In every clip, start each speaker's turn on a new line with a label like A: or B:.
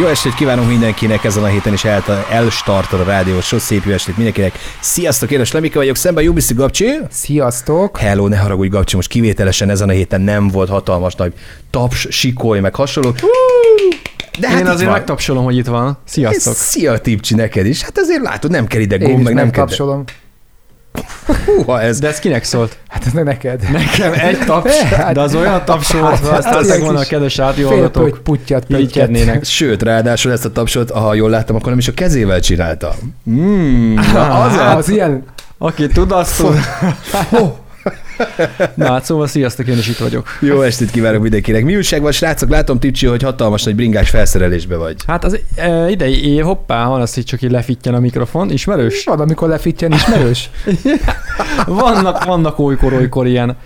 A: Jó estét kívánunk mindenkinek ezen a héten is el, elstartod a rádió show. Szép jó estét mindenkinek. Sziasztok, én Lemike vagyok, szemben Jubiszi Gabcsi.
B: Sziasztok.
A: Hello, ne haragudj Gabcsi, most kivételesen ezen a héten nem volt hatalmas nagy taps, sikoly, meg hasonló.
C: De hát Én azért van. megtapsolom, hogy itt van. Sziasztok.
A: Szia, Tipcsi, neked is. Hát azért látod, nem kell ide
B: gomb,
A: meg
B: nem kell. tapsolom.
C: Húha, ez... De ez kinek szólt?
B: Hát ez neked.
C: Nekem egy taps, hát, de az olyan taps volt, hát, azt hát, hát volna a kedves átjóhallgatók.
B: Fél putyat
C: pöttyednének.
A: Sőt, ráadásul ezt a tapsot, ha jól láttam, akkor nem is a kezével csinálta.
B: Mm, na, az, az, az ilyen...
C: Aki tud, azt tud. Na hát szóval sziasztok, én is itt vagyok.
A: Jó estét kívánok mindenkinek. Mi újság van, srácok? Látom, Tipcsi, hogy hatalmas nagy bringás felszerelésbe vagy.
C: Hát az e, idei év, hoppá, van az, hogy csak így lefitjen a mikrofon. Ismerős?
B: Van, amikor lefitjen, ismerős?
C: vannak, vannak olykor-olykor ilyen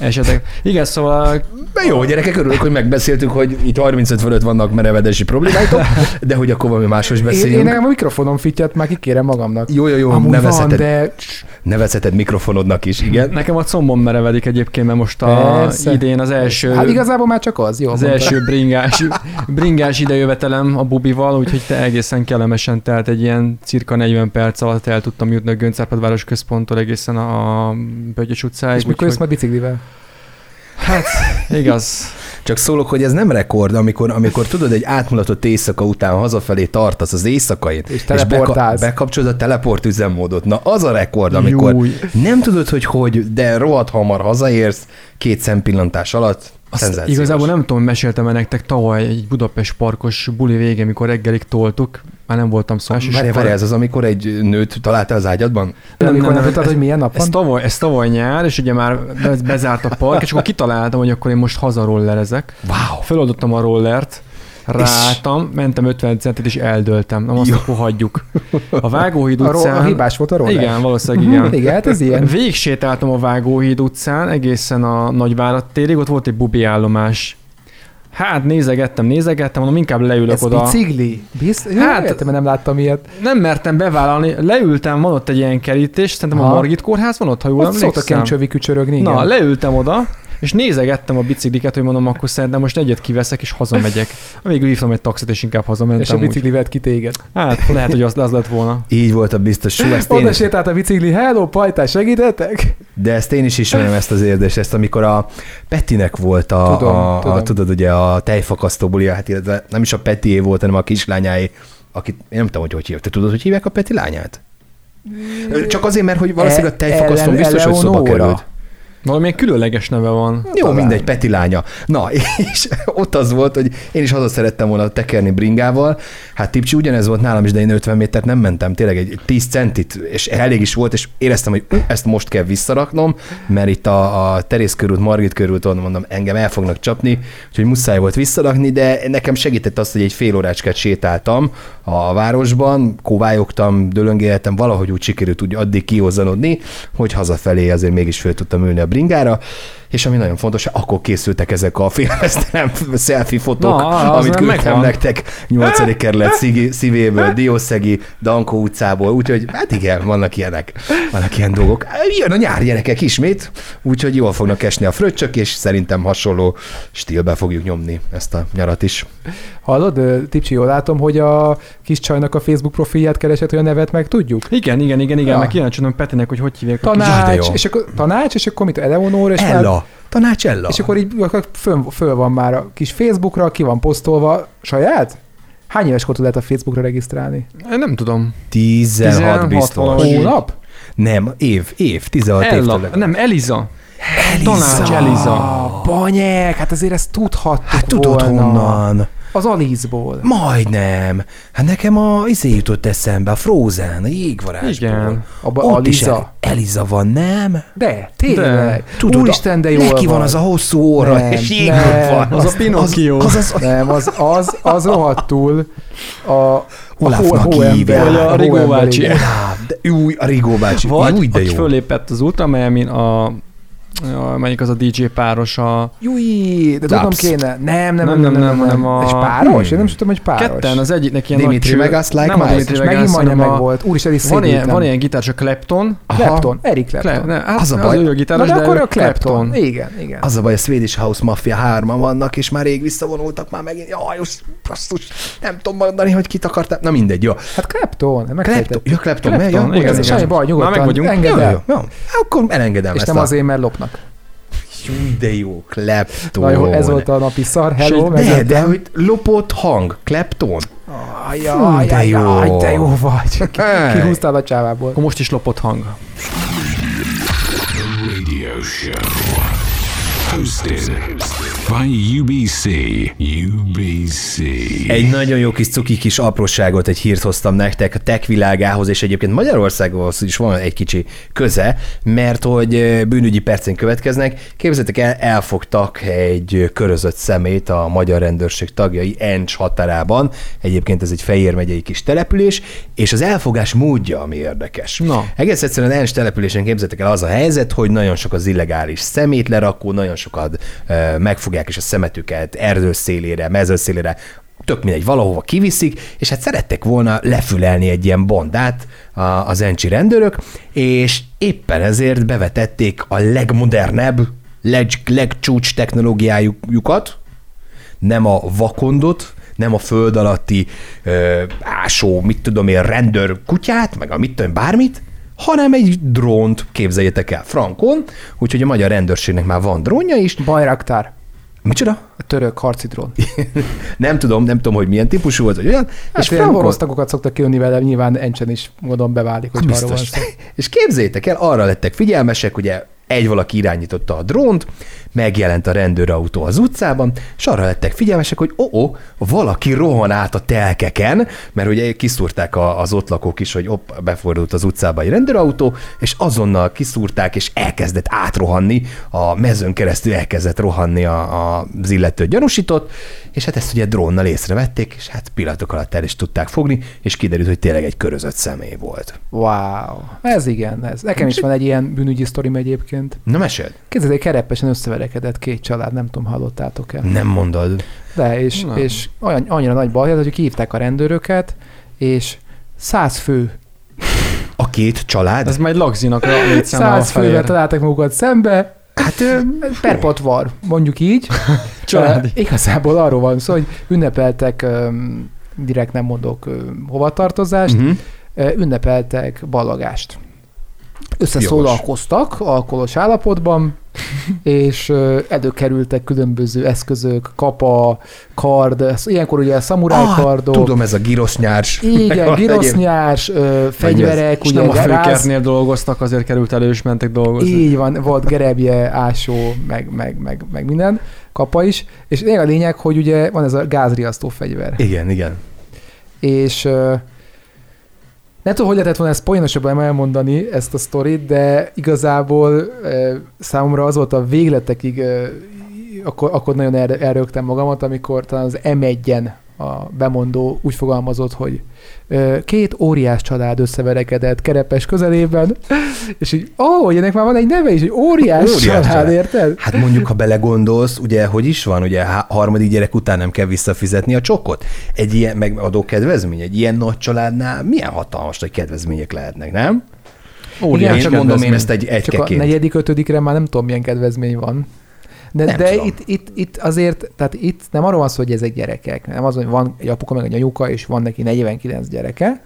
C: esetek. Igen, szóval...
A: De jó, gyerekek, örülök, hogy megbeszéltük, hogy itt 35 fölött vannak merevedési problémáitok, de hogy akkor valami máshoz beszéljünk.
B: Én, én a mikrofonom fittyet már kikérem magamnak.
A: Jó, jó, jó, Amúgy nevezheted, van, de... nevezheted mikrofonodnak is, igen.
C: Nekem a combom merevedik egyébként, mert most a Persze. idén az első...
B: Hát igazából már csak az, jó.
C: Az mondta. első bringás, bringás idejövetelem a bubival, úgyhogy te egészen kellemesen telt egy ilyen cirka 40 perc alatt el tudtam jutni a Göncárpad központtól egészen a Bögyös utcáig.
B: És mikor jössz majd biciklivel?
C: Hát, igaz.
A: Csak szólok, hogy ez nem rekord, amikor, amikor tudod, egy átmulatott éjszaka után hazafelé tartasz az éjszakain,
B: és, és beka-
A: bekapcsolod a teleport üzemmódot. Na, az a rekord, amikor Júj. nem tudod, hogy hogy, de rohadt hamar hazaérsz, két szempillantás alatt, azt
C: igazából nem tudom, meséltem-e nektek tavaly egy Budapest parkos buli vége, mikor reggelig toltuk, már nem voltam szó.
A: Várj, várj, ez az, amikor egy nőt találtál az ágyadban?
B: Nem, nem, nem, nem tudtad, hogy milyen nap van?
C: Ez tavaly, ez tavaly nyár, és ugye már bezárt a park, és akkor kitaláltam, hogy akkor én most hazarollerezek.
A: Wow.
C: Feloldottam a rollert, ráálltam, mentem 50 centet, és eldöltem. Na most akkor hagyjuk. A Vágóhíd utcán... A,
B: a hibás volt a roller.
C: Igen, valószínűleg igen.
B: igen, hát ez ilyen.
C: Végsétáltam a Vágóhíd utcán, egészen a Nagyvárat térig, ott volt egy bubi állomás. Hát nézegettem, nézegettem, mondom, inkább leülök
B: Ez
C: oda.
B: bicikli? Bizt... Hát, értem, nem láttam ilyet.
C: Nem mertem bevállalni, leültem, van ott egy ilyen kerítés, szerintem a Margit kórház van ott, ha jól ott emlékszem.
B: Szoktak csövi kücsörögni, igen.
C: Na, leültem oda, és nézegettem a bicikliket, hogy mondom, akkor szerintem most egyet kiveszek, és hazamegyek. Végül hívtam egy taxit, és inkább hazamentem.
B: És a bicikli vett ki téged.
C: Hát, lehet, hogy az, az lett volna.
A: Így volt a biztos. Sú,
B: ezt Oda sétált a bicikli, hello, pajtás, segítetek?
A: De ezt én is ismerem ezt az érdést, ezt amikor a Petinek volt a, tudom, a, tudom. a tudod, ugye a tejfakasztó bulia, hát nem is a Petié volt, hanem a kislányáé, akit én nem tudom, hogy hogy hívják. Te tudod, hogy hívják a Peti lányát? Csak azért, mert hogy valószínűleg a tejfakasztó biztos, hogy szóba került.
C: Valamilyen különleges neve van.
A: Jó, talán. mindegy, Peti lánya. Na, és ott az volt, hogy én is haza szerettem volna tekerni bringával. Hát Tipcsi ugyanez volt nálam is, de én 50 métert nem mentem, tényleg egy 10 centit, és elég is volt, és éreztem, hogy ezt most kell visszaraknom, mert itt a, a Terész körút, Margit körút, mondom, engem el fognak csapni, úgyhogy muszáj volt visszarakni, de nekem segített azt, hogy egy fél órácskát sétáltam a városban, kovályogtam, dölöngéltem, valahogy úgy sikerült úgy addig kihozanodni, hogy hazafelé azért mégis föl tudtam ülni a bringára, és ami nagyon fontos, akkor készültek ezek a félmeztelen selfie fotók, Na, amit küldtem nektek 8. kerület szívéből, Diószegi, Dankó utcából, úgyhogy hát igen, vannak ilyenek, vannak ilyen dolgok. Jön a nyár gyerekek ismét, úgyhogy jól fognak esni a fröccsök, és szerintem hasonló stílbe fogjuk nyomni ezt a nyarat is.
B: Hallod, Tipcsi, jól látom, hogy a kis csajnak a Facebook profilját keresett, hogy a nevet meg tudjuk?
C: Igen, igen, igen, igen, ja. meg kíváncsi Petinek, hogy hogy hívják
B: tanács, a kis... és akkor, tanács, és akkor mit, Eleonor, és
A: Ella. Már, tanács Ella.
B: És akkor így föl, föl, van már a kis Facebookra, ki van posztolva, saját? Hány éves kortól lehet a Facebookra regisztrálni?
C: Én nem tudom.
A: 16, 16 biztos.
B: Hónap?
A: Nem, év, év, 16
C: Ella, évtől. Nem, Eliza.
B: Eliza. Tanács Eliza. Banyek, hát azért ezt tudhattuk Hát
A: tudod volna. honnan.
B: Az Alizból.
A: Majdnem. Hát nekem a izé jutott eszembe, a Frozen, a jégvarázsból. Igen.
B: Abba Ott Aliza.
A: Is Eliza van, nem?
B: De, tényleg. De. Tudod, Úristen, de jó
A: Neki van. van az a hosszú óra, nem, és jég van.
C: Az, az a Pinocchio. Az,
B: az, az, nem, az, az, az rohadtul a
A: Olafnak hívják.
C: Vagy a Rigó bácsi.
A: Új, a Rigó bácsi.
C: Vagy, Új, de jó. fölépett az Ultramelmin a Ja, melyik az a DJ páros a...
B: Júj, de tudom kéne. Nem, nem,
C: Nem,
B: nem, nem,
C: nem,
B: nem,
C: a-
B: És páros?
C: Hmm.
B: Én nem tudom, hogy páros.
C: Ketten, az egyiknek ilyen
A: Dimitri
C: nagy...
A: meg Us Like
C: nem a. Dimitri
B: és
C: meg
B: megint majdnem meg
C: a...
B: volt. Úristen, is
C: Van ilyen, van ilyen gitár, csak Clapton.
B: Clapton, Eric Clapton.
C: Ne, hát
A: Az a
C: az,
A: baj-
C: ő
B: Na
C: gitáros,
B: de
C: de
B: akkor a Clapton. Igen, igen.
A: Az a baj, a Swedish House Mafia hárman vannak, és már rég visszavonultak már megint. Jaj, basszus, nem tudom mondani, hogy kit akartam. Na mindegy, jó.
B: Hát Clapton,
A: Clapton, ja, Clapton,
C: igen,
A: igen.
B: Semmi baj, nyugodtan.
C: Már meg vagyunk.
A: Jó. Akkor elengedem
B: És nem
A: a...
B: azért, mert lopnak.
A: Jú, de jó, Clapton.
B: Na jó, ez volt a napi szar. Hello,
C: Sőt,
A: De, de hogy lopott hang, Clapton.
B: Jaj, jaj,
A: de
B: jaj,
A: jó.
B: jaj, de jó vagy.
A: Hey.
B: Kihúztál a csávából.
C: Akkor most is lopott hang.
D: Radio show. Hosted by UBC. UBC.
A: Egy nagyon jó kis cuki kis apróságot, egy hírt hoztam nektek a tech világához, és egyébként Magyarországhoz is van egy kicsi köze, mert hogy bűnügyi percén következnek. Képzeljétek el, elfogtak egy körözött szemét a magyar rendőrség tagjai Encs határában. Egyébként ez egy Fejér megyei kis település, és az elfogás módja, ami érdekes.
C: Na.
A: Egész egyszerűen Encs településen képzeljétek el az a helyzet, hogy nagyon sok az illegális szemétlerakó, nagyon sokat ö, megfogják is a szemetüket erdőszélére, mezőszélére, tök mindegy, valahova kiviszik, és hát szerettek volna lefülelni egy ilyen bondát az encsi rendőrök, és éppen ezért bevetették a legmodernebb, leg, legcsúcs technológiájukat, nem a vakondot, nem a föld alatti ö, ásó, mit tudom én, rendőr kutyát, meg a mit tudom, bármit, hanem egy drónt képzeljétek el frankon, úgyhogy a magyar rendőrségnek már van drónja is.
B: Bajraktár.
A: Micsoda?
B: A török harci drón.
A: Nem tudom, nem tudom, hogy milyen típusú volt, vagy olyan.
B: Hát
A: és frankon,
B: orosz tagokat szoktak kijönni vele, nyilván Encsen is gondolom beválik, hogy arról van szó.
A: És képzétek el, arra lettek figyelmesek, ugye egy valaki irányította a drónt, megjelent a rendőrautó az utcában, és arra lettek figyelmesek, hogy ó, valaki rohan át a telkeken, mert ugye kiszúrták a, az ott lakók is, hogy opp, befordult az utcába egy rendőrautó, és azonnal kiszúrták, és elkezdett átrohanni, a mezőn keresztül elkezdett rohanni a, a, az illető gyanúsított, és hát ezt ugye drónnal észrevették, és hát pillanatok alatt el is tudták fogni, és kiderült, hogy tényleg egy körözött személy volt.
B: Wow. Ez igen, ez. Nekem is van egy ilyen bűnügyi sztorim egyébként.
A: Na meséld.
B: Képzeld, kerepesen összeverekedett két család, nem tudom, hallottátok-e.
A: Nem mondod.
B: De, és,
C: Nem.
B: és olyan, annyira nagy baj, hogy hívták a rendőröket, és száz fő,
A: A két család?
C: Ez majd lagzinak a
B: száz fővel találtak magukat szembe,
A: Hát
B: perpatvar, mondjuk így.
C: Családi.
B: Igazából arról van szó, hogy ünnepeltek, direkt nem mondok hovatartozást,
A: uh-huh.
B: uh, ünnepeltek ballagást. Összeszólalkoztak alkoholos állapotban, és előkerültek különböző eszközök, kapa, kard, ez- ilyenkor ugye a szamuráj kardok,
A: Ah, tudom, ez a girosznyárs.
B: igen, girosznyás, uh, fegyverek,
C: És
B: ugye
C: nem a főkertnél dolgoztak, azért került elő, és mentek dolgozni.
B: így van, volt gerebje, ásó, meg, meg, meg, meg minden, kapa is, és a lényeg, hogy ugye van ez a gázriasztó fegyver.
A: Igen, igen.
B: És nem tudom, hogy lehetett volna ezt poénosabban elmondani, ezt a sztorit, de igazából uh, számomra az volt a végletekig, uh, akkor, akkor nagyon el, elrögtem magamat, amikor talán az M1-en a bemondó úgy fogalmazott, hogy két óriás család összeverekedett Kerepes közelében, és így, ó, hogy ennek már van egy neve is, hogy óriás,
A: Óriás
B: óriás család,
A: család.
B: érted?
A: Hát mondjuk, ha belegondolsz, ugye, hogy is van, ugye harmadik gyerek után nem kell visszafizetni a csokot. Egy ilyen megadó kedvezmény, egy ilyen nagy családnál milyen hatalmas nagy kedvezmények lehetnek, nem?
B: Igen,
A: én
B: csak
A: mondom én ezt egy
B: Csak a negyedik, ötödikre már nem tudom, milyen kedvezmény van. De,
A: Nem
B: de
A: tudom.
B: itt, itt, itt, azért, tehát itt nem arról van szó, hogy ezek gyerekek, nem az, hogy van egy apuka, meg egy anyuka, és van neki 49 gyereke,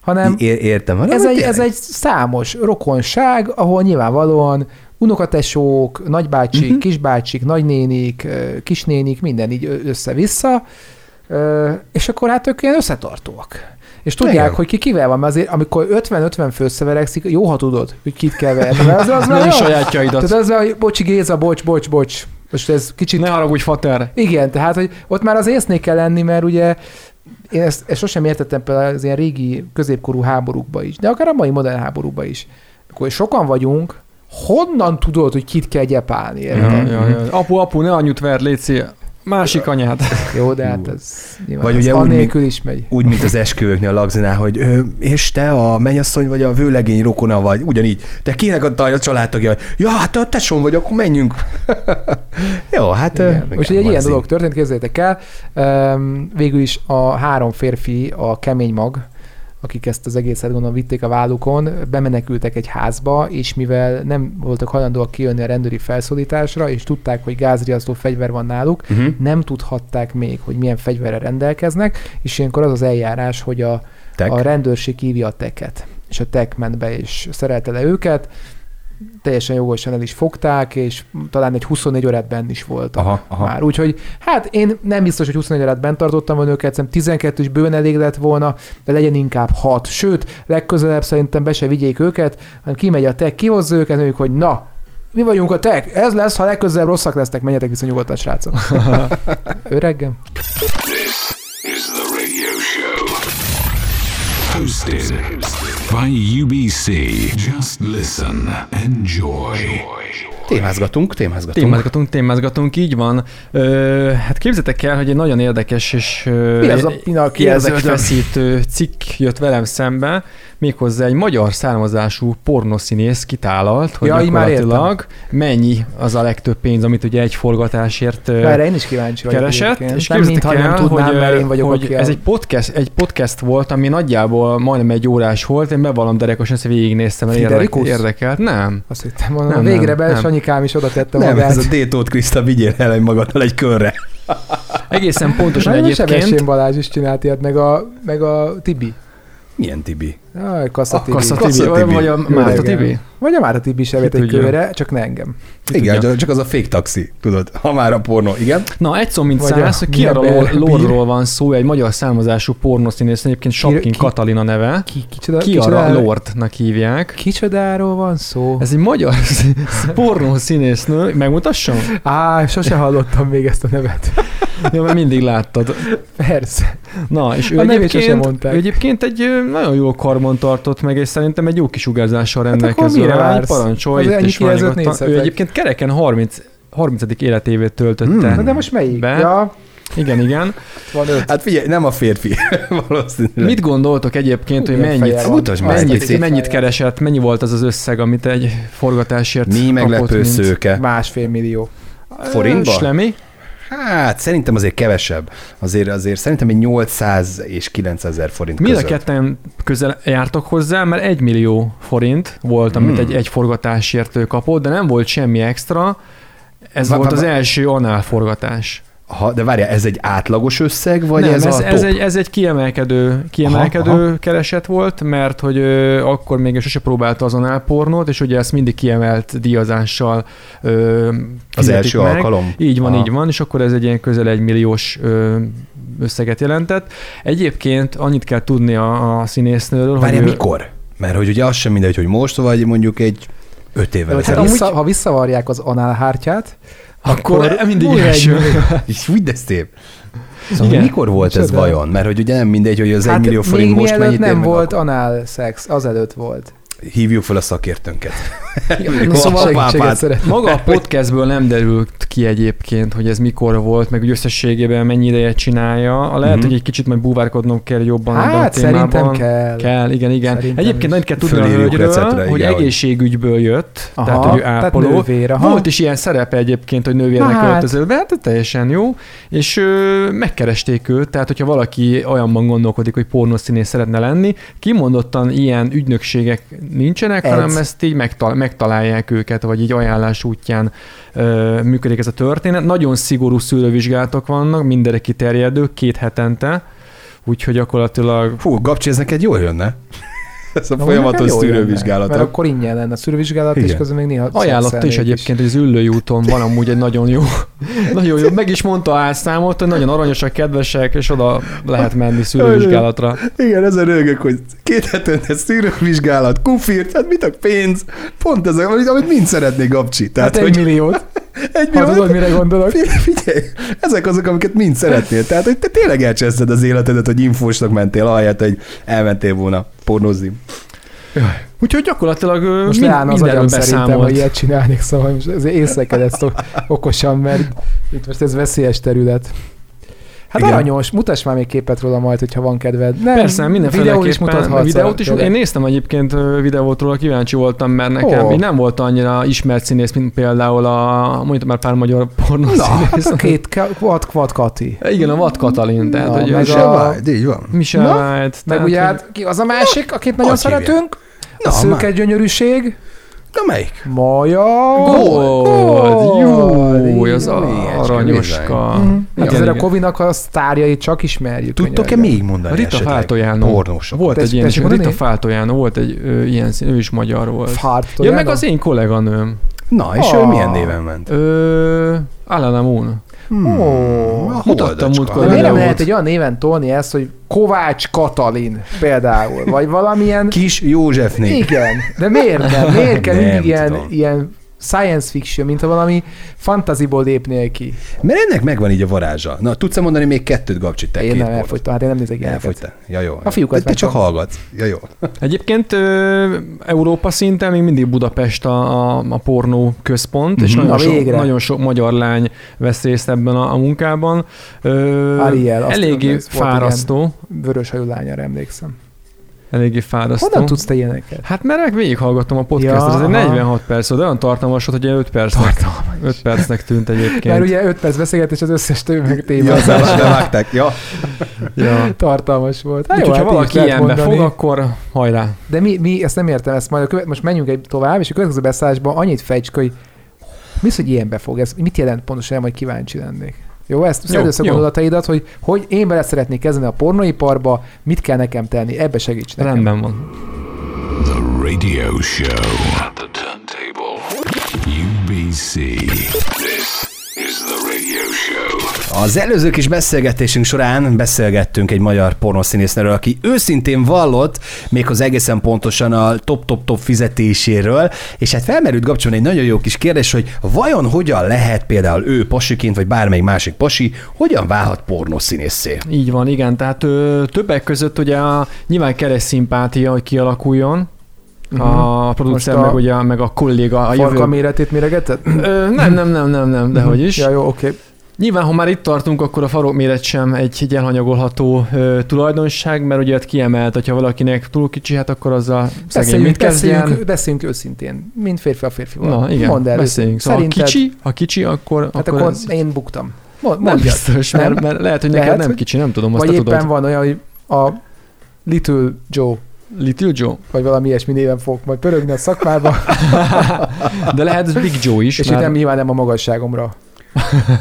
B: hanem
A: É- értem. hanem
B: ez egy,
A: tényleg.
B: ez egy számos rokonság, ahol nyilvánvalóan unokatesók, nagybácsik, uh-huh. kisbácsik, nagynénik, kisnénik, minden így össze-vissza, és akkor hát ők ilyen összetartóak. És tudják,
A: Igen.
B: Hogy ki kivel van, mert azért amikor 50-50 fő összeverekszik, jó, ha tudod, hogy kit kell verni. Az, az már
C: Nem
B: jó.
C: sajátjaidat.
B: Tehát az, hogy bocsi Géza, bocs, bocs, bocs. Most ez kicsit...
C: Ne haragudj, fater.
B: Igen, tehát, hogy ott már az észnél kell lenni, mert ugye én ezt, ezt sosem értettem például az ilyen régi középkorú háborúkba is, de akár a mai modern háborúba is. Akkor sokan vagyunk, honnan tudod, hogy kit kell gyepálni?
C: Ja, ja, ja. Apu, apu, ne anyut ver, légy szíves. Másik anyát.
B: Jó, de hát ez nyilván
A: Vagy
B: Vagy
A: ugye
B: annélkül is megy.
A: Úgy, mint az esküvőknél a lagzinál, hogy ö, és te a mennyasszony vagy a vőlegény rokona vagy, ugyanígy. Te kinek a, a családtagja? Ja, hát a tesóm vagy, akkor menjünk. Jó, hát... ö,
B: Igen.
A: igen,
B: Most egy ilyen dolog történt, képzeljétek el, végül is a három férfi, a kemény mag, akik ezt az egészet gondolom vitték a vállukon, bemenekültek egy házba, és mivel nem voltak hajlandóak kijönni a rendőri felszólításra, és tudták, hogy gázriasztó fegyver van náluk,
A: Uh-huh.
B: nem tudhatták még, hogy milyen fegyverrel rendelkeznek, és ilyenkor az az eljárás, hogy a,
A: Tek.
B: a rendőrség hívja a teket, és a tek ment be és szerelte le őket, teljesen jogosan el is fogták, és talán egy 24 órát benn is voltak
A: Aha, aha.
B: már. Úgyhogy hát én nem biztos, hogy 24 órát bent tartottam volna őket, szerintem 12 is bőven elég lett volna, de legyen inkább 6. Sőt, legközelebb szerintem be se vigyék őket, hanem kimegy a tek, kihozza őket, mondjuk, hogy na, mi vagyunk a tek, ez lesz, ha legközelebb rosszak lesznek, menjetek vissza nyugodtan, srácok. Öreggem.
D: Hosted by UBC. Just listen. Enjoy.
A: Témázgatunk, témázgatunk.
C: Témázgatunk, témázgatunk, így van. Ö, hát képzeljétek el, hogy egy nagyon érdekes és ö,
B: Mi az a pina, ki ezek?
C: érződveszítő cikk jött velem szembe, méghozzá egy magyar származású pornoszínész kitálalt, hogy
B: Ja,
C: gyakorlatilag mennyi az a legtöbb pénz, amit ugye egy forgatásért
B: Erre én is kíváncsi vagyok.
C: keresett,
B: egyébként.
C: és
B: nem mintha nem tudnám,
C: hogy,
B: mert én vagyok,
C: hogy ez egy podcast, egy podcast volt, ami nagyjából majdnem egy órás volt, én bevallom derekosan, ezt végignéztem, mert érdek,
B: Friderikus?
C: érdekelt. Nem.
B: Azt hittem, mondom,
C: Nem,
B: végre
C: nem,
B: be,
C: nem.
B: Sanyikám is oda tette
A: Nem,
B: magát.
A: ez a Détót Kriszta, vigyél el egy magaddal egy körre.
C: Egészen pontosan
B: Nagyon
C: egyébként.
B: Sebessén Balázs is csinált ilyet, meg a, meg a Tibi.
A: Milyen Tibi?
B: Aj, Kassa
C: A
B: Tibi.
C: Kassa Tibi, vagy-
A: Tibi.
C: vagy a
B: Jó,
C: Márta. Tibi?
B: Vagy a Márta Tibi is evett egy kőre, csak ne engem.
C: Ki
A: Igen,
C: tudja.
A: csak az a fake taxi, tudod, ha már a pornó, igen.
C: Na, egy szó mint
B: Vagy a
C: száz, hogy ki lor- lordról van szó, egy magyar származású pornoszínész, egyébként Sapkin
B: ki-
C: Katalina neve.
B: Ki, kicsoda,
C: Ki arra lordnak hívják.
B: Kicsodáról van szó?
C: Ez egy magyar pornószínésznő, megmutassam?
B: Á, sose hallottam még ezt a nevet.
C: Ja, mert mindig láttad.
B: Persze.
C: Na, és ő
B: A
C: egyébként, ő egyébként egy nagyon jó karmon tartott meg, és szerintem egy jó kisugárzással
B: Hát akkor
C: rendelkező
B: mire
C: lány.
B: vársz?
C: Parancsolj, itt is. Ő egyébként kereken 30, 30. életévét töltötte.
A: Hmm.
B: De most melyik?
C: Be.
B: Ja,
C: Igen, igen.
B: van öt.
A: Hát figyelj, nem a férfi, valószínűleg.
C: Mit gondoltok egyébként, hogy
B: Milyen
C: mennyit?
A: Mutasd már
C: mennyit, mennyit keresett, mennyi volt az az összeg, amit egy forgatásért
A: Mi
C: kapott,
A: meglepő
C: mint-
A: szőke.
B: Másfél millió.
A: Forintba?
C: Slemi?
A: Hát szerintem azért kevesebb. Azért, azért szerintem egy 800 és 900 ezer forint
C: Mind a
A: között.
C: ketten közel jártok hozzá, mert egy millió forint volt, amit
A: Hmm.
C: egy, egy forgatásért kapott, de nem volt semmi extra. Ez
A: Va-
C: volt
A: va-
C: az
A: va-
C: első anál forgatás.
A: Ha, de várjál, ez egy átlagos összeg, vagy
C: nem,
A: ez,
C: ez,
A: a
C: ez,
A: top?
C: egy, ez egy kiemelkedő, kiemelkedő
A: Aha,
C: aha, kereset volt, mert hogy ö, akkor még sose próbálta az análpornót, és ugye ezt mindig kiemelt díjazással ö,
A: Az első
C: meg.
A: alkalom?
C: Így van,
A: Aha.
C: így van, és akkor ez egy ilyen közel egy milliós ö, összeget jelentett. Egyébként annyit kell tudni a, a színésznőről,
A: Várjál,
C: hogy ő-
A: mikor? Mert hogy ugye az sem mindegy, hogy most, vagy mondjuk egy öt évvel ezelőtt.
B: vissza, ha visszavarják az análhártyát,
C: akkor,
B: akkor
C: mindig
B: millió.
A: És úgy de szép. Szóval
C: Igen.
A: mikor volt ez
B: Micsoda?
A: vajon? Mert hogy ugye nem mindegy, hogy az egy millió forint
B: Hát még
A: most mennyit ér
B: nem
A: meg
B: volt
A: akkor.
B: anál szex, azelőtt volt.
A: Hívjuk fel a szakértőnket.
C: Na, szóval. Maga a podcastből nem derült ki egyébként, hogy ez mikor volt, meg úgy összességében mennyi ideje csinálja. A lehet,
A: Mhm.
C: hogy egy kicsit majd búvárkodnom kell jobban ebben a
B: Hát szerintem
C: témában.
B: kell.
C: Kell, igen, igen.
B: Szerintem
C: Egyébként nagyon kell tudni a hölgyről,
A: receptre,
C: hogy
A: igen,
C: egészségügyből jött,
B: Aha,
C: tehát hogy ő
B: tehát
C: ápoló.
B: nővér, aha.
C: Volt is ilyen szerepe egyébként, hogy nővérnek
B: Hát.
C: költözött be, hát teljesen jó, és ö, megkeresték őt, tehát hogyha valaki olyanban gondolkodik, hogy pornoszínész szeretne lenni, kimondottan ilyen ügynökségek nincsenek,
B: Ez.
C: hanem ezt így megtal- megtalálják őket, vagy így ajánlás útján ö, működik ez a történet. Nagyon szigorú szűrővizsgálatok vannak, mindenre kiterjedő, két hetente, úgyhogy gyakorlatilag
A: Fú, Gabcsi, ez neked jól jönne? Ez a
B: Na,
A: folyamatos
B: jó jönne, Mert akkor ingyen lenne a szűrővizsgálat, és
A: Igen.
B: közben még néha
C: Ajánlotta is egyébként, hogy az Üllői úton van amúgy egy nagyon jó, nagyon jó, meg is mondta a számot, hogy nagyon aranyosak, kedvesek, és oda lehet menni szűrővizsgálatra.
A: Igen, ezen rögök, hogy két hetente szűrővizsgálat, kufírt, hát mit a pénz? Pont ez, amit, amit mind szeretnék Gabcsi. Tehát,
B: Hát egy
A: hogy
B: milliót,
A: egy
B: ha tudod, mire gondolok.
A: Figyelj, ezek azok, amiket mind szeretnél. Tehát, hogy te tényleg elcseszted az életedet, hogy infósnak mentél, ahelyett, hogy elmentél volna pornozni.
C: Úgyhogy gyakorlatilag
B: Most
C: mind,
B: leállna az agyam szerintem,
C: beszámolt.
B: hogy ilyet csinálnék, szóval most észrekedett ezt okosan, mert Itt most ez veszélyes terület. Hát
A: Igen.
B: aranyos, mutass már még képet róla majd, hogyha van kedved. Nem,
C: Persze, mindenféleképpen.
B: videót is mutathatsz.
C: Videót is, én néztem egyébként videót róla, kíváncsi voltam, mert nekem így nem volt annyira ismert színész, mint például a, mondjuk már pár magyar
B: Na, hát a két vad, vad Kati.
C: Igen, a Vad Katalin, tehát
B: Na,
C: hogy
B: meg a-
A: White, így van.
C: Michel
B: Na,
C: White.
B: Meg ugye
C: hogy-
B: hát, ki az a másik, akit nagyon szeretünk?
A: Na,
B: A szőke
A: már.
B: gyönyörűség.
A: Na melyik?
B: Maja.
C: Gold, jó, az a
A: Ilyesmi,
C: aranyoska.
B: Mhm. Hát azért a. Kovinak a sztárjait csak ismerjük.
A: Tudtok-e még mondani
C: Rita? Fáltojánó.
A: Pornósok.
C: Volt egy ilyen, Rita? Fáltojánó volt egy ilyen szín, ő is magyar volt. Ja, meg az én kolléganőm.
A: Na, és ő
B: Ah.
A: milyen néven ment?
C: Alana Moon.
A: Hmm. A
C: mutattam múltkor
B: De miért nem lehet egy olyan néven tolni ezt, hogy Kovács Katalin például, vagy valamilyen...
A: Kis Józsefné.
B: Igen, de miért nem? Miért kell mindig ilyen, ilyen science fiction, mint ha valami fantaziból lépnél ki?
A: Mert ennek megvan így a varázsa. Na, tudsz-e mondani még kettőt, Gabcsi, te
B: Én nem
A: pornót?
B: elfogytam, hát én nem nézek ilyeneket.
A: Elfogytál. Ja, jó.
B: A fiúkat
A: Te, te csak hallgatsz. Ja, jó.
C: Egyébként ö, Európa szinten még mindig Budapest a, a, a pornó központ, és
A: Mhm.
C: nagyon,
B: Na,
C: sok,
B: végre.
C: nagyon sok magyar lány vesz részt ebben a, a munkában. Ö,
B: Ariel,
C: eléggé
B: volt
C: fárasztó.
B: Vörös hajú lányára emlékszem.
C: Eléggé fárasztó.
B: Honnan tudsz te ilyeneket?
C: Hát mert meg végighallgattam a podcastot,
B: Ja,
C: ez egy
B: aha.
C: 46 perc, de olyan tartalmas volt, hogy 5 percnek, 5 percnek tűnt egyébként.
B: Mert ugye 5 perc beszélgetés az összes többi meg téma.
A: Ja, levágták. Ja.
C: ja.
B: tartalmas volt. Hát jó,
C: ha
B: hát
C: valaki ilyenbe
B: mondani.
C: fog, akkor hajrá.
B: De mi, mi, ezt nem értem, ezt majd a követ, most menjünk egy tovább, és a következő beszállásban annyit fejtsük, hogy mi az, hogy ilyenbe fog? Ez mit jelent pontosan, hogy kíváncsi lennék. Jó, ezt szedd össze gondolataidat, hogy, hogy én bele szeretnék kezdeni a pornóiparba, mit kell nekem tenni, ebbe segíts nekem.
C: Rendben van.
D: The radio show at the turntable. UBC. This
A: Az előző kis beszélgetésünk során beszélgettünk egy magyar pornószínésznőről, aki őszintén vallott, méghozzá egészen pontosan a top-top-top fizetéséről, és hát felmerült kapcsolatban egy nagyon jó kis kérdés, hogy vajon hogyan lehet például ő pasiként, vagy bármelyik másik pasi, hogyan válhat pornószínészé?
C: Így van, igen. Tehát ö, többek között ugye a, nyilván keres szimpátia, hogy kialakuljon. A producer,
B: Most a-
C: meg, ugye, meg a kolléga, a
B: Farka
C: jövő...
B: méretét méregeted?
C: Ö, nem, nem, nem, nem, nem, de hogy is.
B: Ja, jó, oké. Okay.
C: Nyilván, ha már itt tartunk, akkor a farok méret sem egy, egy elhanyagolható ö, tulajdonság, mert ugye kiemelt, hogyha valakinek túl kicsi, hát akkor azzal szegény
B: Beszéljünk,
C: mit kezdjen.
B: beszéljünk, beszéljünk őszintén, mint férfi a férfival.
C: Na igen,
B: Mondd el,
C: beszéljünk. Szóval
B: Szerinted,
C: kicsi, ha kicsi, akkor,
B: hát
C: akkor,
B: akkor
C: ez
B: én buktam. Mond,
C: nem
B: mondjad.
C: biztos, mert, mert lehet, hogy neked
B: Lehet,
C: nem kicsi, nem tudom, azt
B: Vagy éppen
C: tudod.
B: van olyan, hogy a Little Joe,
C: Little Joe.
B: vagy valami ilyesmi néven fog majd pörögni a szakmába,
C: De lehet ez Big Joe is,
B: és itt
C: mert
B: nem nyilván nem a magasságomra.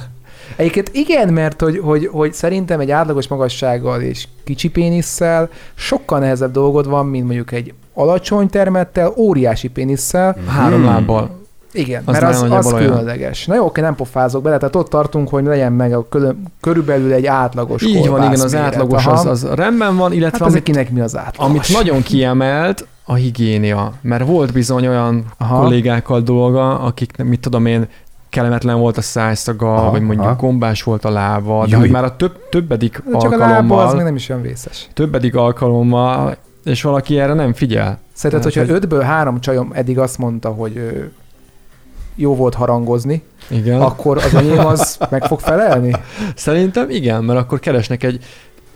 B: Egyébként igen, mert hogy, hogy, hogy szerintem egy átlagos magassággal és kicsi pénisszel sokkal nehezebb dolgod van, mint mondjuk egy alacsony termettel, óriási pénisszel.
C: három
A: Hmm.
C: lábbal.
B: Igen,
C: Az
B: mert az, az különleges. Na jó, oké, nem pofázok bele, tehát ott tartunk, hogy legyen meg a külön, körülbelül egy átlagos
C: Így van, igen, az
B: méret.
C: átlagos
B: Aha.
C: az, az rendben van, illetve
B: Hát
C: amit,
B: kinek mi az átlagos?
C: amit nagyon kiemelt, a higiénia. Mert volt bizony olyan
B: Aha.
C: kollégákkal dolga, akik, mit tudom én, kellemetlen volt a szájszaga,
A: Aha,
C: vagy mondjuk
A: aha.
C: gombás volt a lába, de
A: Júj.
C: hogy már a több, többedik
B: De csak a lába az
C: alkalommal,
B: még nem is olyan vészes.
C: többedik alkalommal, és valaki erre nem figyel.
B: Szerinted,
C: Tehát,
B: hogyha ötből három csajom eddig azt mondta, hogy jó volt harangozni,
C: Igen.
B: akkor az enyém az meg fog felelni?
C: Szerintem igen, mert akkor keresnek egy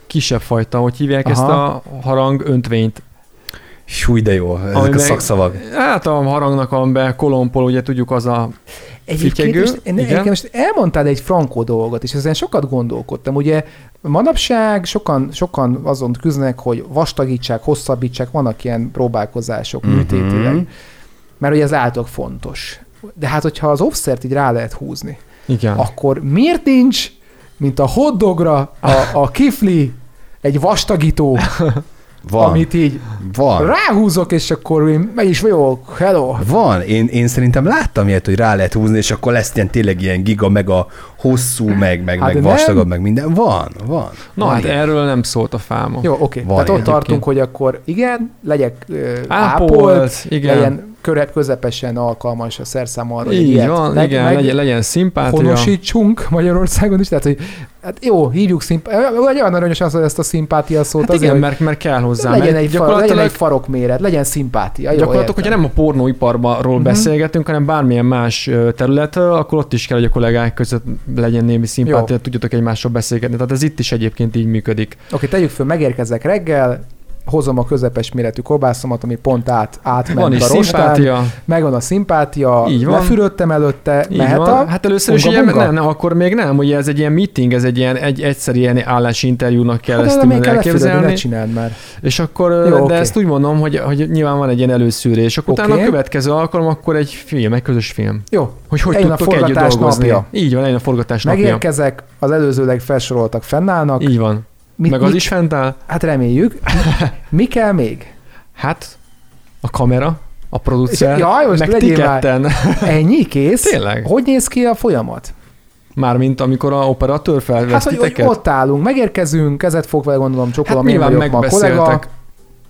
C: kisebb fajta, hogy hívják
B: Aha.
C: ezt a harang öntvényt.
A: Húj, de jó, ezek
C: Ami
A: a
C: meg-
A: szakszavak.
C: Hát a harangnak van be kolompol, ugye tudjuk az a
B: Egyébként most, én, egyébként most elmondtál egy frankó dolgot, és ezen sokat gondolkodtam. Ugye manapság sokan, sokan azon küzdenek, hogy vastagítsák, hosszabbítsák, vannak ilyen próbálkozások
A: Mhm.
B: műtétileg, mert ugye ez által fontos. De hát, hogyha az offszert így rá lehet húzni,
C: igen.
B: akkor miért nincs, mint a hotdogra a, a kifli, egy vastagító,
A: Van,
B: amit így
A: van.
B: ráhúzok, és akkor én meg is vagyok, hello.
A: Van, én, én szerintem láttam ilyet, hogy rá lehet húzni, és akkor lesz ilyen tényleg ilyen giga, meg a hosszú, meg, meg,
B: Hát
A: meg vastagabb, meg minden. Van, van.
C: Na
A: van
C: hát
A: ilyen.
C: erről nem szólt a fáma.
B: Jó, oké.
A: Van
B: Tehát ott tartunk, hogy akkor igen, legyek ö,
C: Ápolt,
B: ápolt,
C: igen.
B: legyen köre, közepesen alkalmas a szerszám arra, hogy
C: Így
B: ilyet
C: van,
B: meg-
C: igen,
B: meg-
C: legyen, legyen szimpátia.
B: honosítsunk Magyarországon is, tehát hogy hát jó, hívjuk szimpátia, olyan aranyos az, hogy ezt a szimpátia szót
C: Hát
B: azért,
C: igen, mert, mert kell hozzá.
B: legyen, egy far, legyen egy farokméret, legyen szimpátia. Jó,
C: Gyakorlatilag, hogyha nem a pornóiparról
B: Mhm.
C: beszélgetünk, hanem bármilyen más területről, akkor ott is kell, hogy a kollégák között legyen némi szimpátia, tudjatok egymással beszélgetni. Tehát ez itt is egyébként így működik.
B: Oké, tegyük föl, megérkezek reggel, hozom a közepes méretű kobászomat, ami pont át, átment
C: Van is
B: a rostán,
C: szimpátia,
B: megvan a szimpátia,
C: Így van.
B: lefürödtem előtte,
C: így
B: mehet
C: van.
B: a...
C: Hát először is
B: bunga-bunga?
C: nem, nem, akkor még nem, ugye ez egy ilyen meeting, ez egy ilyen egy egyszerű ilyen állásinterjúnak kell
B: Hát
C: ezt
B: kell lefürödni, ne
C: elképzelni.
B: csináld már.
C: És akkor,
B: Jó,
C: de
B: oké.
C: ezt úgy mondom, hogy, hogy nyilván van egy ilyen előszűrés, akkor
B: Oké.
C: utána a következő alkalom, akkor egy film, egy közös film.
B: Jó,
C: Hogy hogy
B: Eljön
C: tudtok együtt dolgozni.
B: napja.
C: Így van, eljön a forgatás napja.
B: megérkezek, az előzőleg felsoroltak fennállnak.
C: Így van.
B: Mit,
C: Meg az
B: mit-
C: is fent áll.
B: Hát reméljük. Mi kell még?
C: Hát, a kamera, a producer,
B: Jaj, most
C: meg ti ketten.
B: Ennyi, kész?
C: Tényleg?
B: Hogy néz ki a folyamat?
C: Mármint amikor a operatőr felvesz
B: Hát, hogy, hogy ott állunk, megérkezünk, kezet fogva, gondolom, csokolom,
C: hát
B: én vagyok ma a kollega.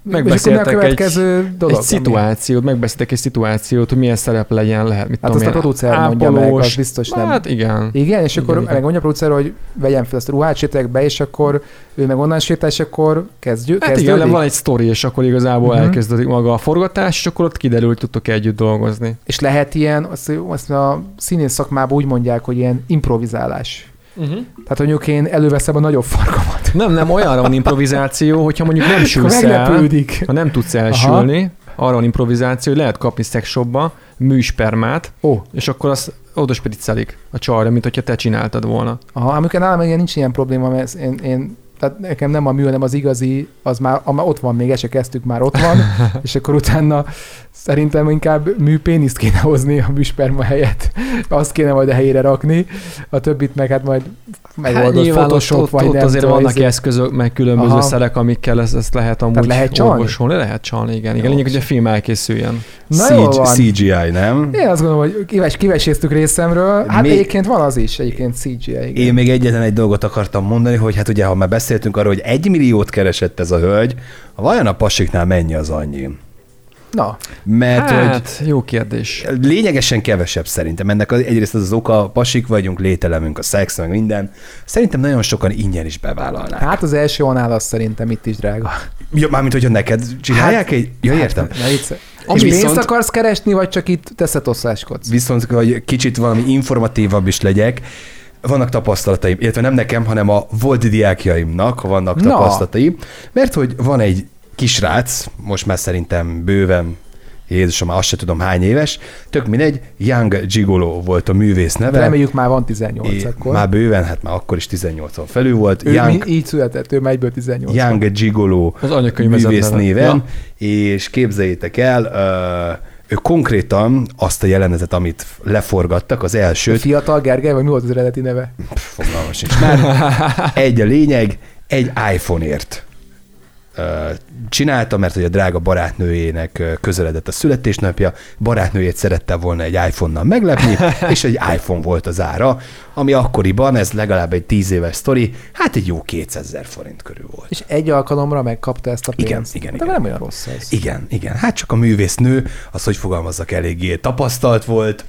C: Megbeszéltek,
B: a
C: megbeszéltek egy,
B: következő dolog?
C: egy szituációt, megbeszéltek egy szituációt, hogy milyen szerep legyen, lehet, mit
B: Hát
C: tudom
B: azt a producer mondja meg,
C: ápolós.
B: az biztos nem.
C: Hát igen.
B: Igen, és akkor
C: Igen, igen.
B: megmondja a producer, hogy vegyem fel ezt a ruhát, sétálják be, és akkor ő meg onnan sétál, és akkor kezdjük,
C: Hát
B: kezdődik.
C: igen, van egy sztori, és akkor igazából uh-huh. elkezdődik maga a forgatás, és akkor ott kiderül, hogy tudtok együtt dolgozni.
B: És lehet ilyen, azt, azt a színész szakmában úgy mondják, hogy ilyen improvizálás.
C: Uh-huh.
B: Tehát mondjuk én előveszem a nagyobb farkamat.
C: Nem, nem, olyanra van improvizáció, hogyha mondjuk nem sülsz el, ha nem tudsz elsülni, arra van improvizáció, hogy lehet kapni szexshopba műspermát,
B: Ó,
C: és akkor azt oda spriccelik a csajra, mint hogyha te csináltad volna.
B: aha, amikor nálam ilyen nincs ilyen probléma, mert én, én tehát nekem nem a mű, hanem az igazi, az már, a, már ott van még, ezt se kezdtük, már ott van, és akkor utána szerintem inkább műpéniszt kéne hozni a műsperma helyett. Azt kéne majd a helyére rakni, a többit meg hát majd megoldod
C: nyilván
B: Photoshop,
C: ott,
B: vagy
C: ott
B: nem
C: azért
B: tudom,
C: vannak
B: izé.
C: eszközök, meg különböző
B: Aha.
C: szerek, amikkel ezt, ezt lehet amúgy
B: lehet csalni?
C: orvosolni. Lehet csalni, igen. igen. Lényeg, hogy a film elkészüljen.
B: Na van.
A: CGI, nem?
B: Én azt gondolom, hogy kives, kiveséztük részemről. Hát
A: Még-
B: egyébként van az is, egyébként CGI. Igen.
A: Én még egyetlen egy dolgot akartam mondani, hogy hát ugye, ha már beszéltünk arról, hogy egy milliót keresett ez a hölgy, vajon a pasiknál mennyi az annyi?
B: Na,
A: Mert hogy
C: Hát, jó kérdés.
A: lényegesen kevesebb szerintem. Ennek az, egyrészt az, az oka, pasik vagyunk, lételemünk, a szex, meg minden. Szerintem nagyon sokan ingyen is bevállalnák.
B: hát az első annál az szerintem itt is drága.
A: Ja, mármint, hogyha neked csinálják
B: Hát-
A: egy... Ja, értem.
B: Ne vicce.
A: Ami
B: És
A: viszont-
B: pénzt akarsz keresni, vagy csak itt teszetoszáskodsz?
A: Viszont, hogy kicsit valami informatívabb is legyek, vannak tapasztalataim, illetve nem nekem, hanem a volt diákjaimnak vannak
B: Na.
A: tapasztalatai, mert hogy van egy kisrác, most már szerintem bőven Jézusom, már azt se tudom hány éves, tök mindegy, Young Gigolo volt a művész neve.
B: Reméljük már van 18
A: É,
B: akkor.
A: Már bőven, hát már akkor is 18-on felül volt.
B: ő
A: Young,
B: mi, így született, ő már egyből 18.
A: Young Gigolo
C: Az
A: művész néven, és képzeljétek el, ö, ő konkrétan azt a jelenetet, amit leforgattak, az
B: Ő
A: elsőt,
B: Fiatal Gergely, vagy mi volt az eredeti neve?
A: Pff, fogalmam sincs már. Egy a lényeg, egy iPhone-ért csinálta, mert hogy a drága barátnőjének közeledett a születésnapja, barátnőjét szerette volna egy iPhone-nal meglepni, és egy iPhone volt az ára, ami akkoriban, ez legalább egy tíz éves sztori, hát egy jó 200 ezer forint körül volt.
B: És egy alkalomra megkapta ezt a pénzt.
A: Igen, igen,
B: De
A: igen.
B: nem olyan rossz ez.
A: Igen, igen. Hát csak a művésznő, az, hogy fogalmazzak, eléggé tapasztalt volt,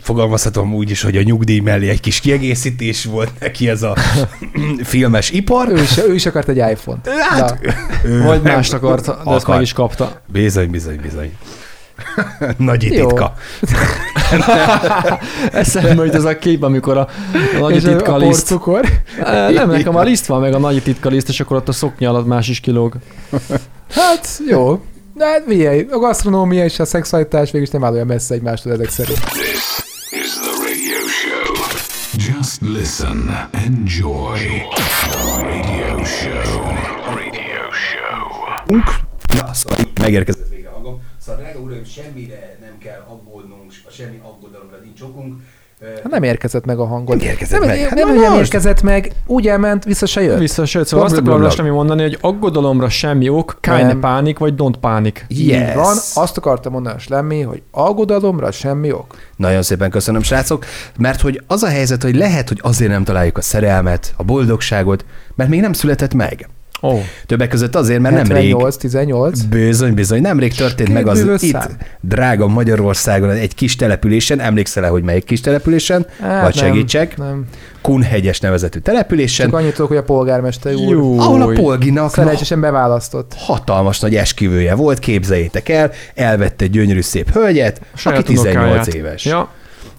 A: fogalmazhatom úgy is, hogy a nyugdíj mellé egy kis kiegészítés volt neki ez a filmes ipar.
B: Ő is, ő is akart egy iPhone-t.
A: Hát, ő
C: Vagy
A: nem
C: mást akart, de ezt
A: akar.
C: meg is kapta.
A: Bizony, bizony, bizony. Nagy titka.
C: Eszembe jut ez a kép, amikor a, a nagy
B: És
C: titka
B: a
C: liszt.
B: porcukor.
C: Nem, nekem a liszt van, meg a nagy titka liszt, és akkor ott a szoknya alatt más is kilóg.
B: Hát jó. De hát figyelj, a gasztronómia és a szexualitás végül is nem áll olyan messze egymástól ezek szerint.
D: Listen, enjoy. Radio show. Radio show.
A: Na, szóval megérkezett vége a hangom. Szóval, drága uraim, semmire nem kell aggódnunk, semmi aggodalomra nincs okunk.
B: Hát nem érkezett meg a hangod.
A: Nem érkezett
B: nem,
A: meg.
B: Nem,
A: Hát
B: nem, nem
A: most.
B: érkezett meg, úgy elment, vissza se jött.
C: Vissza, sőt, szóval azt akartam Rastami mondani, hogy aggodalomra semmi ok, keine
B: Nem.
C: pánik, vagy don't pánik.
A: Yes.
B: van, azt akartam mondani a Slemmi, hogy aggodalomra semmi ok.
A: Nagyon szépen köszönöm, srácok, mert hogy az a helyzet, hogy lehet, hogy azért nem találjuk a szerelmet, a boldogságot, mert még nem született meg.
C: Ó,
A: Többek között azért, mert nemrég
B: 78, 18.
A: Bizony, bizony. Nemrég történt
B: Két
A: meg az itt,
B: szám.
A: drága Magyarországon, egy kis településen, emlékszel-e, hogy melyik kis településen?
B: Hát
A: Vagy
B: nem,
A: segítsek?
B: Nem.
A: Kunhegyes nevezetű településen,
B: Csak annyit tudok, hogy a polgármester úr
C: jó.
A: ahol a Polginak na,
B: szerencsésem beválasztott.
A: hatalmas nagy esküvője volt, képzeljétek el, elvette egy gyönyörű szép hölgyet,
C: Saját
A: aki 18
C: unokáját.
A: éves.
C: Ja,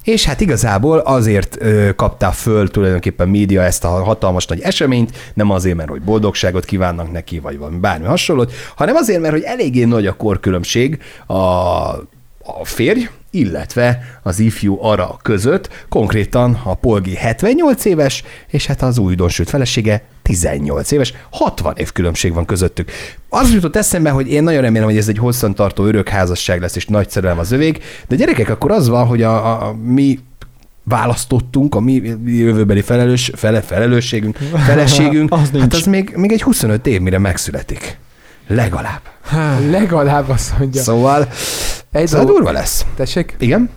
A: És hát igazából azért ö, kapta föl tulajdonképpen média ezt a hatalmas nagy eseményt, nem azért, mert hogy boldogságot kívánnak neki, vagy valami bármi hasonlót, hanem azért, mert hogy eléggé nagy a korkülönbség a, a férj, illetve az ifjú ara között, konkrétan a Polgi 78 éves, és hát az újdonsült felesége 18 éves, 60 év különbség van közöttük. Az jutott eszembe, hogy én nagyon remélem, hogy ez egy hosszantartó örök házasság lesz, és nagy szerelem az övék, de gyerekek, akkor az van, hogy a, a, a mi választottunk, a mi jövőbeli felelős, fele, felelősségünk, feleségünk,
C: Az
A: az
C: nincs.
A: hát az még, még egy 25 év, mire megszületik. Legalább.
B: Legalább azt mondja.
A: Szóval,
B: Egy
A: szóval
B: dolog,
A: durva lesz.
B: tessék?
A: Igen?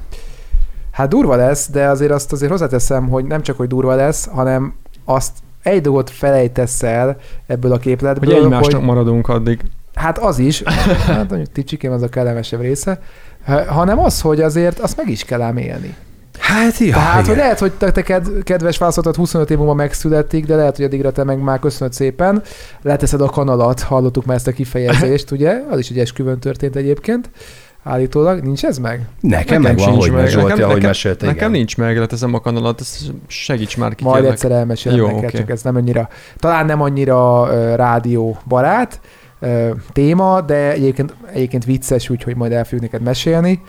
B: Hát durva lesz, de azért azt azért hozzáteszem, hogy nem csak, hogy durva lesz, hanem azt egy dolgot felejtesz el ebből a képletből,
C: hogy egymásnak maradunk addig.
B: Hát az is, hát mondjuk ticsikém az a kellemesebb része, ha- hanem az, hogy azért azt meg is kell ám élni.
A: Hát, ja,
B: Tehát, hogy lehet, hogy te, te ked, kedves választottat 25 év múlva megszületik, de lehet, hogy addigra te meg már köszönöd szépen, leteszed a kanalat, hallottuk már ezt a kifejezést, ugye? Az is egy esküvőn történt egyébként. Állítólag. Nincs ez meg?
A: Nekem, meg van, hogy meg, Zsolti, ahogy
C: nekem,
A: mesélte,
C: nekem
A: igen.
C: nincs meg, leteszem a kanalat, ez segíts már ki
B: Majd
C: kérlek.
B: egyszer elmesélem
C: Jó,
B: neked,
C: oké.
B: csak ez nem annyira, talán nem annyira uh, rádió barát uh, téma, de egyébként, egyébként vicces, úgyhogy majd el fogjuk neked mesélni.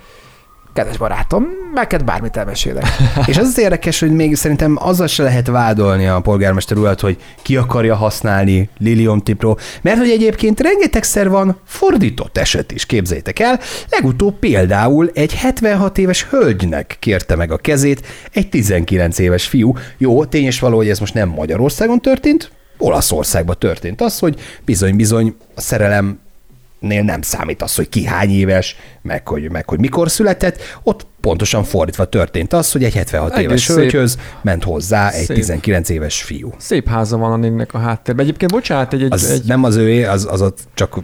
B: Kedves barátom, neked bármit elmesélek.
A: És az az érdekes, hogy még szerintem azzal se lehet vádolni a polgármester urat, hogy ki akarja használni Lilium Tipro, mert hogy egyébként rengetegszer van fordított eset is, képzeljétek el. Legutóbb például egy 76 éves hölgynek kérte meg a kezét egy 19 éves fiú. Jó, tény és való, hogy ez most nem Magyarországon történt, Olaszországban történt az, hogy bizony-bizony a szerelem nél nem számít az, hogy ki hány éves, meg hogy, meg hogy mikor született, ott pontosan fordítva történt az, hogy egy 76
C: Egész
A: éves
C: szép.
A: hölgyhöz ment hozzá egy
C: Szép.
A: 19 éves fiú.
C: Szép háza van a négnek a háttérben. Egyébként bocsánat, egy, egy,
A: Az
C: egy
A: nem az őé, az, az ott csak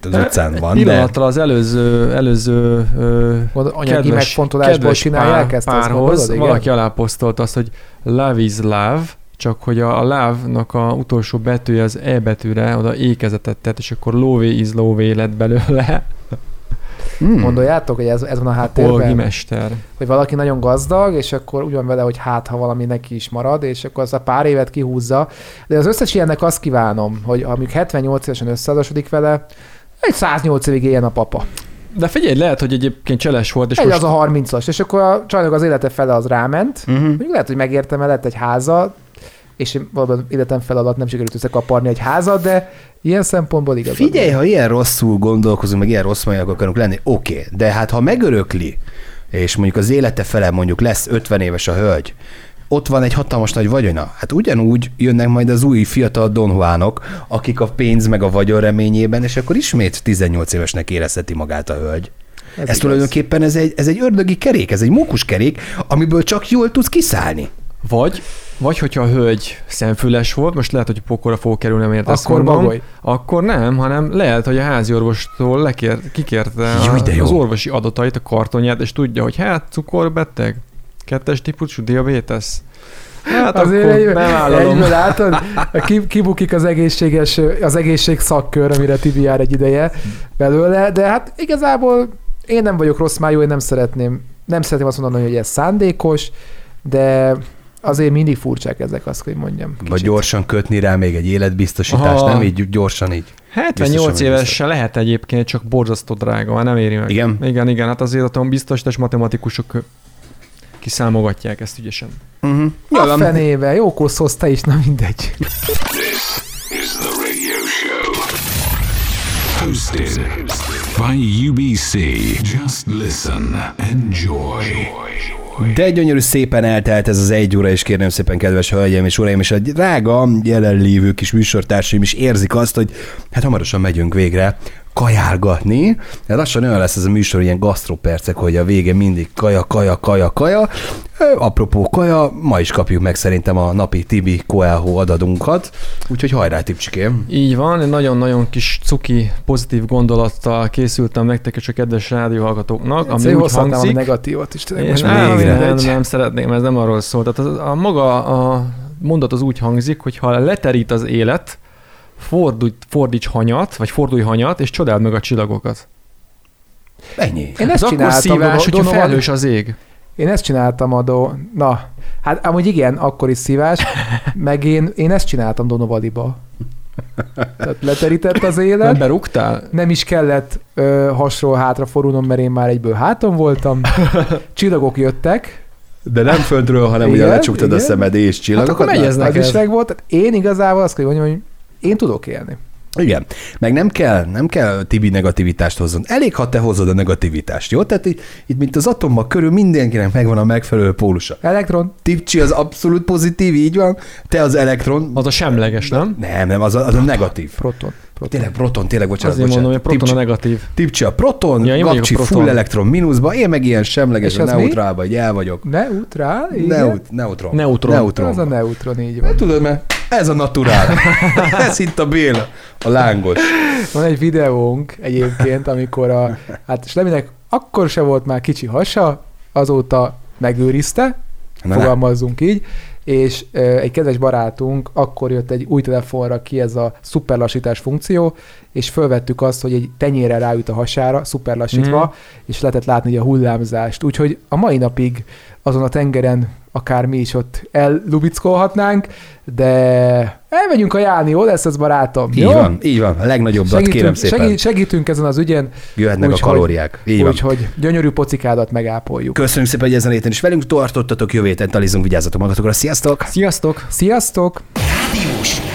A: az utcán
C: egy
A: van, de
C: az előző, előző ö,
B: Mondod, anyagi megfontolásból csinálják ezt, azt
C: párhoz valaki aláposztolt azt, hogy love is love, csak hogy a, a love-nak a utolsó betűje az E betűre, oda ékezetet tett, és akkor lóvé is lóvé lett belőle.
A: hmm.
B: Gondoljátok, hogy ez, ez van a háttérben?
C: mester.
B: Hogy valaki nagyon gazdag, és akkor úgy van vele, hogy hát, ha valami neki is marad, és akkor az a pár évet kihúzza. De az összes ilyennek azt kívánom, hogy amíg 78 évesen összehazasodik vele, egy 108 évig éljen a papa.
C: De figyelj, lehet, hogy egyébként cseles volt, és
B: Egy
C: most
B: az a 30-as, és akkor a csajnak az élete fele az ráment,
A: Uh-huh.
B: Mondjuk lehet, hogy megértem, mert lett egy háza, és én valóban életem fel alatt nem sikerült összekaparni egy házat, de ilyen szempontból igaz.
A: Figyelj, ha ilyen rosszul gondolkozunk, meg ilyen rossz majak akarunk lenni, oké, okay. de hát ha megörökli, és mondjuk az élete fele mondjuk lesz 50 éves a hölgy, ott van egy hatalmas nagy vagyona. Hát ugyanúgy jönnek majd az új fiatal Don Juanok, akik a pénz meg a vagyon reményében, és akkor ismét 18 évesnek érezheti magát a hölgy. Ez, ez
B: igaz.
A: tulajdonképpen ez egy, ez egy ördögi kerék, ez egy mókus kerék, amiből csak jól tudsz kiszállni.
C: Vagy, vagy hogyha a hölgy szemfüles volt, most lehet, hogy pokorra fog kerülni, ezt
B: Akkor bagoly.
C: akkor nem, hanem lehet, hogy a házi orvostól lekér, kikérte
A: Júj, de jó.
C: az orvosi adatait, a kartonját, és tudja, hogy hát cukorbeteg, kettes típusú diabétesz. Hát
B: Azért
C: akkor
B: egy,
C: bevállalom.
B: egyből látod, ki- kibukik az egészséges, az egészség szakkör, amire Tibi jár egy ideje belőle, de hát igazából én nem vagyok rossz májú, én nem szeretném, nem szeretném azt mondani, hogy ez szándékos, de azért mindig furcsák ezek, azt hogy mondjam.
A: Vagy gyorsan kötni rá még egy életbiztosítást,
C: Aha.
A: nem így gyorsan így.
C: 78
A: Biztosan
C: éves se lehet egyébként, csak borzasztó drága, már nem éri meg.
A: Igen?
C: Igen, igen, hát azért a biztosítás matematikusok kiszámogatják ezt ügyesen.
A: Uh-huh.
B: A fenébe, jó koszhoz te is, na mindegy.
D: This is the radio show. Hosted by UBC. Just listen. Enjoy.
A: De gyönyörű szépen eltelt ez az egy óra, és kérném szépen, kedves hölgyeim és uraim, és a drága jelenlévő kis műsortársaim is érzik azt, hogy hát hamarosan megyünk végre kajálgatni. De lassan olyan lesz ez a műsor, ilyen gasztropercek, hogy a vége mindig kaja, kaja, kaja, kaja. Apropó kaja, ma is kapjuk meg szerintem a napi Tibi Coelho adadunkat. Úgyhogy hajrá, Tipcsikém!
C: Így van, egy nagyon-nagyon kis cuki, pozitív gondolattal készültem nektek és a kedves rádióhallgatóknak, ami
B: Ami
C: úgy
B: hozhatnám a
C: hangzik,
B: negatívot is. tényleg
C: Én
B: Most
C: nem, nem,
B: mindegy.
C: nem szeretném, ez nem arról szól. Tehát az, a maga a mondat az úgy hangzik, hogy ha leterít az élet, fordulj, fordíts hanyat, vagy fordulj hanyat, és csodáld meg a csillagokat.
A: Ennyi.
B: Én
C: Ez
B: ezt
C: akkor
B: csináltam.
C: szívás, hogyha felhős az ég.
B: Én ezt csináltam a do... Na, hát amúgy igen, akkor is szívás, meg én, én ezt csináltam Donovaliba. Tehát leterített az
C: Nem
B: élet,
C: berúgtál?
B: nem is kellett ö, hasról hátra fordulnom, mert én már egyből háton voltam. Csillagok jöttek,
A: De nem földről, hanem ugye
B: Igen,
A: lecsuktad a szemed és
C: Hát
A: csillagokat.
C: akkor megy ez
B: az
C: neked.
B: is meg volt. Tehát én igazából azt kell mondjam, hogy én tudok élni.
A: Igen, meg nem kell, nem kell Tibi negativitást hozzon. Elég, ha te hozod a negativitást, jó? Tehát itt, itt mint az atommak körül mindenkinek megvan a megfelelő pólusa.
B: Elektron,
A: Tipcsi az abszolút pozitív, így van. Te az elektron.
C: Az a semleges, nem?
A: Nem, nem, az a, az a negatív.
B: proton. proton.
A: Tényleg proton, tényleg, bocsánat,
C: Azért mondom, hogy
A: bocsánat.
C: a proton a negatív.
A: tipcsi a proton,
C: Ja,
A: gapcsi
C: a proton.
A: full elektron mínuszba, én meg ilyen semleges, neutrálba, így el vagyok.
B: Neutrál, igen.
A: Neut, neutron.
C: Neutron.
A: neutron.
B: Az a neutron, így
A: Hát
B: van.
A: tudod, mert ez a naturál. ez itt a Béla, a lángos.
B: Van egy videónk egyébként, amikor a, hát Sleminek akkor se volt már kicsi hasa, azóta megőrizte,
A: Na,
B: fogalmazzunk így, és egy kedves barátunk, akkor jött egy új telefonra ki ez a szuperlassítás funkció, és fölvettük azt, hogy egy tenyérrel ráüt a hasára, szuperlassítva,
C: Mhm.
B: és lehetett látni a hullámzást. Úgyhogy a mai napig azon a tengeren akár mi is ott ellubickolhatnánk, de elmegyünk kajálni, jó lesz ez barátom?
A: Így
B: jó?
A: van, így van. A legnagyobbat kérem
B: Segítünk,
A: szépen.
B: segít, segítünk ezen az ügyen,
A: Jöhetnek a
B: Úgyhogy-
A: kalóriák.
B: Úgyhogy gyönyörű pocikádat megápoljuk.
A: Köszönjük szépen, hogy ezen a héten is velünk tartottatok. Jövő héten talizunk, vigyázzatok magatokra. Sziasztok!
C: Sziasztok!
B: Sziasztok!
E: Rádiós